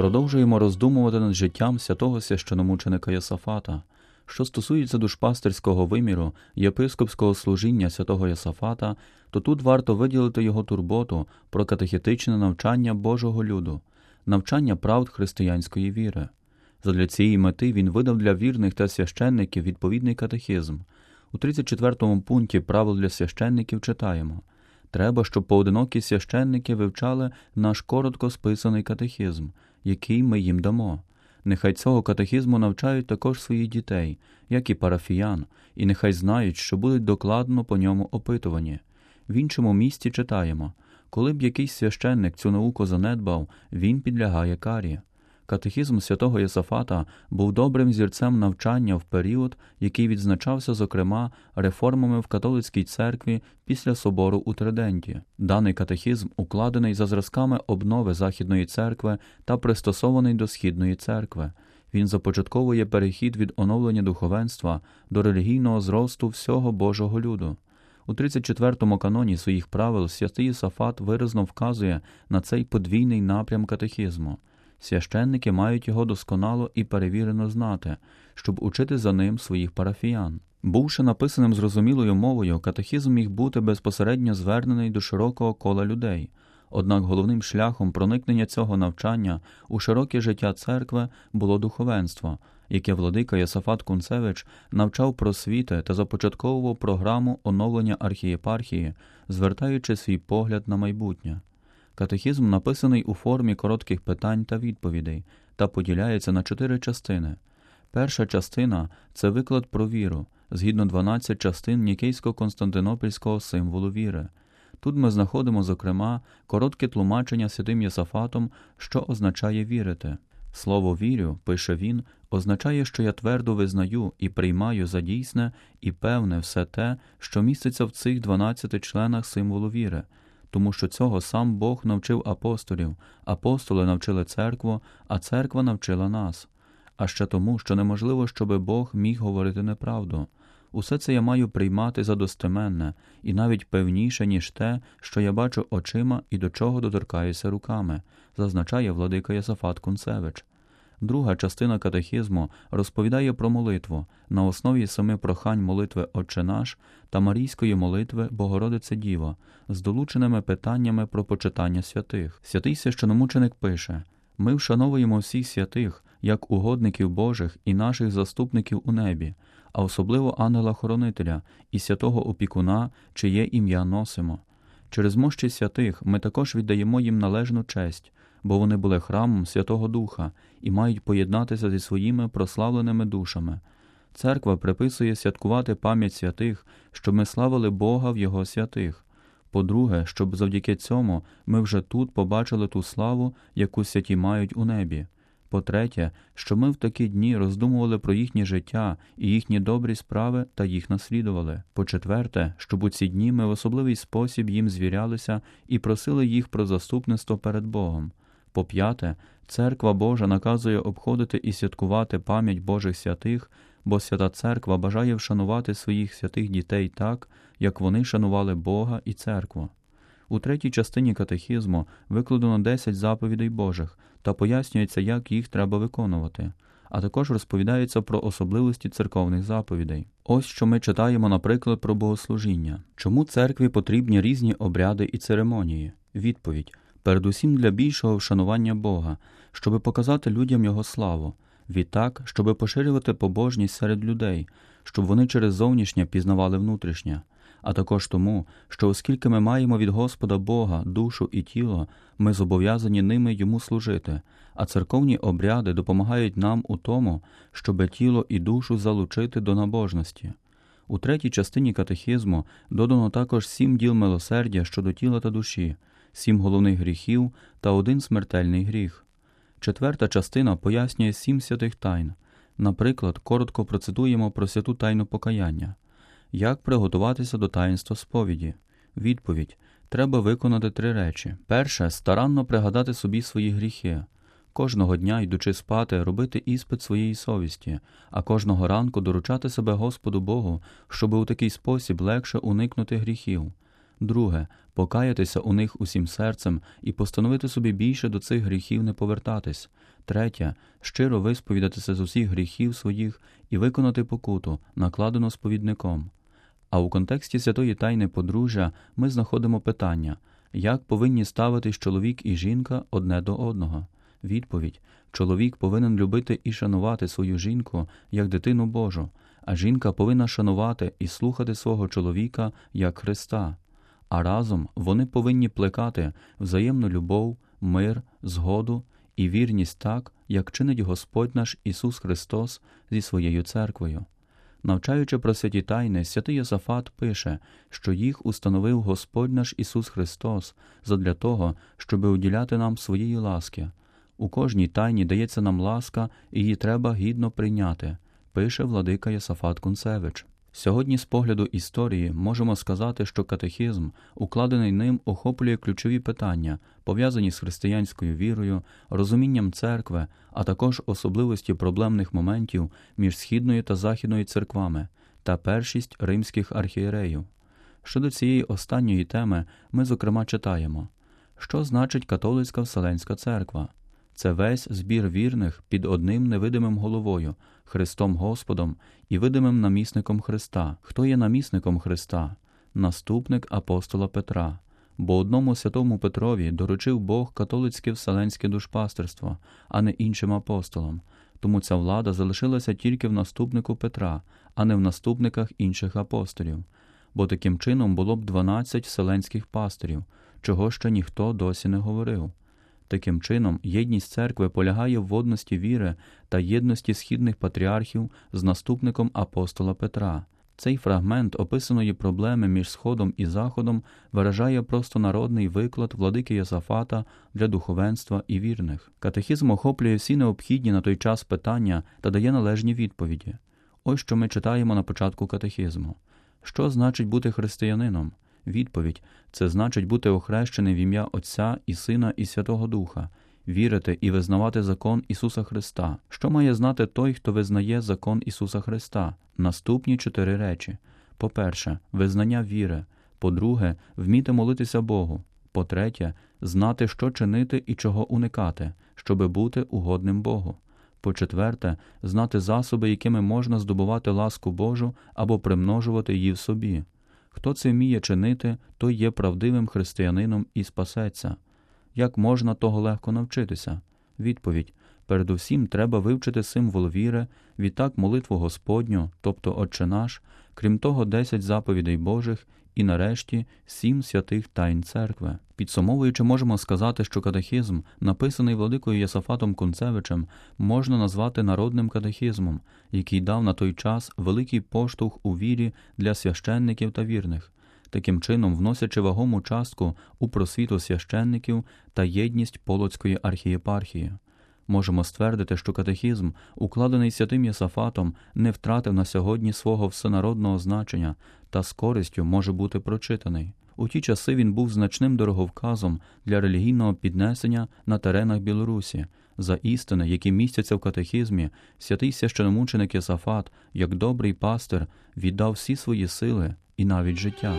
Продовжуємо роздумувати над життям святого священомученика Йосафата. Що стосується душпастерського виміру єпископського служіння святого Йосафата, то тут варто виділити його турботу про катехетичне навчання Божого люду, навчання правд християнської віри. Задля цієї мети він видав для вірних та священників відповідний катехизм. У 34-му пункті правил для священників читаємо Треба, щоб поодинокі священники вивчали наш коротко списаний катехизм, який ми їм дамо. Нехай цього катехізму навчають також своїх дітей, як і парафіян, і нехай знають, що будуть докладно по ньому опитувані. В іншому місці читаємо коли б якийсь священник цю науку занедбав, він підлягає карі. Катехізм святого Єсафата був добрим зірцем навчання в період, який відзначався, зокрема, реформами в католицькій церкві після собору у Триденті. Даний катехізм укладений за зразками обнови Західної церкви та пристосований до Східної церкви. Він започатковує перехід від оновлення духовенства до релігійного зросту всього Божого люду. У 34-му каноні своїх правил святий Єсафат виразно вказує на цей подвійний напрям катехізму. Священники мають його досконало і перевірено знати, щоб учити за ним своїх парафіян. Бувши написаним зрозумілою мовою, катехізм міг бути безпосередньо звернений до широкого кола людей. Однак головним шляхом проникнення цього навчання у широке життя церкви було духовенство, яке владика Єсафат Кунцевич навчав просвіти та започатковував програму оновлення архієпархії, звертаючи свій погляд на майбутнє. Катехізм написаний у формі коротких питань та відповідей та поділяється на чотири частини. Перша частина це виклад про віру, згідно 12 частин Нікейсько-Константинопольського символу віри. Тут ми знаходимо, зокрема, коротке тлумачення святим Єсафатом, що означає вірити. Слово вірю, пише він, означає, що я твердо визнаю і приймаю за дійсне і певне все те, що міститься в цих 12 членах символу віри тому що цього сам Бог навчив апостолів, апостоли навчили церкву, а церква навчила нас. А ще тому, що неможливо, щоби Бог міг говорити неправду. Усе це я маю приймати за достеменне і навіть певніше, ніж те, що я бачу очима і до чого доторкаюся руками, зазначає владика Єсафат Кунцевич. Друга частина катехізму розповідає про молитву на основі семи прохань молитви Отче наш та Марійської молитви Богородице Діво з долученими питаннями про почитання святих. Святий священомученик пише ми вшановуємо всіх святих, як угодників Божих і наших заступників у небі, а особливо ангела-хоронителя і святого опікуна, чиє ім'я носимо. Через мощі святих ми також віддаємо їм належну честь бо вони були храмом Святого Духа і мають поєднатися зі своїми прославленими душами. Церква приписує святкувати пам'ять святих, щоб ми славили Бога в Його святих. По-друге, щоб завдяки цьому ми вже тут побачили ту славу, яку святі мають у небі. По-третє, що ми в такі дні роздумували про їхнє життя і їхні добрі справи та їх наслідували. По-четверте, щоб у ці дні ми в особливий спосіб їм звірялися і просили їх про заступництво перед Богом. По п'яте, церква Божа наказує обходити і святкувати пам'ять Божих святих, бо свята церква бажає вшанувати своїх святих дітей так, як вони шанували Бога і церкву. У третій частині катехізму викладено 10 заповідей Божих та пояснюється, як їх треба виконувати, а також розповідається про особливості церковних заповідей. Ось що ми читаємо, наприклад, про богослужіння. Чому церкві потрібні різні обряди і церемонії? Відповідь передусім для більшого вшанування Бога, щоби показати людям Його славу, відтак, щоби поширювати побожність серед людей, щоб вони через зовнішнє пізнавали внутрішнє, а також тому, що оскільки ми маємо від Господа Бога душу і тіло, ми зобов'язані ними йому служити, а церковні обряди допомагають нам у тому, щоби тіло і душу залучити до набожності. У третій частині катехізму додано також сім діл милосердя щодо тіла та душі, сім головних гріхів та один смертельний гріх. Четверта частина пояснює сім святих тайн. Наприклад, коротко процитуємо про святу тайну покаяння. Як приготуватися до таїнства сповіді? Відповідь треба виконати три речі. Перше старанно пригадати собі свої гріхи. Кожного дня, йдучи спати, робити іспит своєї совісті, а кожного ранку доручати себе Господу Богу, щоб у такий спосіб легше уникнути гріхів. Друге покаятися у них усім серцем і постановити собі більше до цих гріхів не повертатись. Третє щиро висповідатися з усіх гріхів своїх і виконати покуту, накладену сповідником. А у контексті святої тайни подружжя ми знаходимо питання, як повинні ставитись чоловік і жінка одне до одного. Відповідь чоловік повинен любити і шанувати свою жінку як дитину Божу, а жінка повинна шанувати і слухати свого чоловіка як Христа. А разом вони повинні плекати взаємну любов, мир, згоду і вірність так, як чинить Господь наш Ісус Христос зі своєю церквою. Навчаючи про святі тайни, святий Йосафат пише, що їх установив Господь наш Ісус Христос задля того, щоби уділяти нам своєї ласки. У кожній тайні дається нам ласка, і її треба гідно прийняти, пише владика Йосафат Кунцевич. Сьогодні, з погляду історії, можемо сказати, що катехізм, укладений ним, охоплює ключові питання, пов'язані з християнською вірою, розумінням церкви, а також особливості проблемних моментів між східною та західною церквами та першість римських архієреїв. Щодо цієї останньої теми, ми, зокрема, читаємо, що значить католицька Вселенська церква. Це весь збір вірних під одним невидимим головою, Христом Господом і видимим намісником Христа. Хто є намісником Христа? Наступник апостола Петра. Бо одному святому Петрові доручив Бог католицьке вселенське душпастерство, а не іншим апостолам. Тому ця влада залишилася тільки в наступнику Петра, а не в наступниках інших апостолів. Бо таким чином було б 12 вселенських пастирів, чого ще ніхто досі не говорив. Таким чином, єдність церкви полягає в водності віри та єдності східних патріархів з наступником апостола Петра. Цей фрагмент описаної проблеми між Сходом і Заходом виражає просто народний виклад владики Йосафата для духовенства і вірних. Катехізм охоплює всі необхідні на той час питання та дає належні відповіді. Ось що ми читаємо на початку катехізму. Що значить бути християнином? Відповідь це значить бути охрещеним в ім'я Отця і Сина і Святого Духа, вірити і визнавати закон Ісуса Христа. Що має знати той, хто визнає закон Ісуса Христа? Наступні чотири речі: по-перше, визнання віри, по-друге, вміти молитися Богу. По-третє, знати, що чинити і чого уникати, щоби бути угодним Богу. По-четверте, знати засоби, якими можна здобувати ласку Божу або примножувати її в собі. Хто це вміє чинити, той є правдивим християнином і спасеться. Як можна того легко навчитися? Відповідь передусім треба вивчити символ віри, відтак молитву Господню, тобто Отче наш, крім того, десять заповідей Божих і нарешті сім святих тайн церкви. Підсумовуючи, можемо сказати, що катехізм, написаний владикою Єсафатом Кунцевичем, можна назвати народним катехізмом, який дав на той час великий поштовх у вірі для священників та вірних. Таким чином, вносячи вагому частку у просвіту священників та єдність Полоцької архієпархії можемо ствердити, що катехізм, укладений святим Єсафатом, не втратив на сьогодні свого всенародного значення та з користю може бути прочитаний. У ті часи він був значним дороговказом для релігійного піднесення на теренах Білорусі. За істини, які містяться в катехізмі, святий священомученик Єсафат, як добрий пастир, віддав всі свої сили і навіть життя.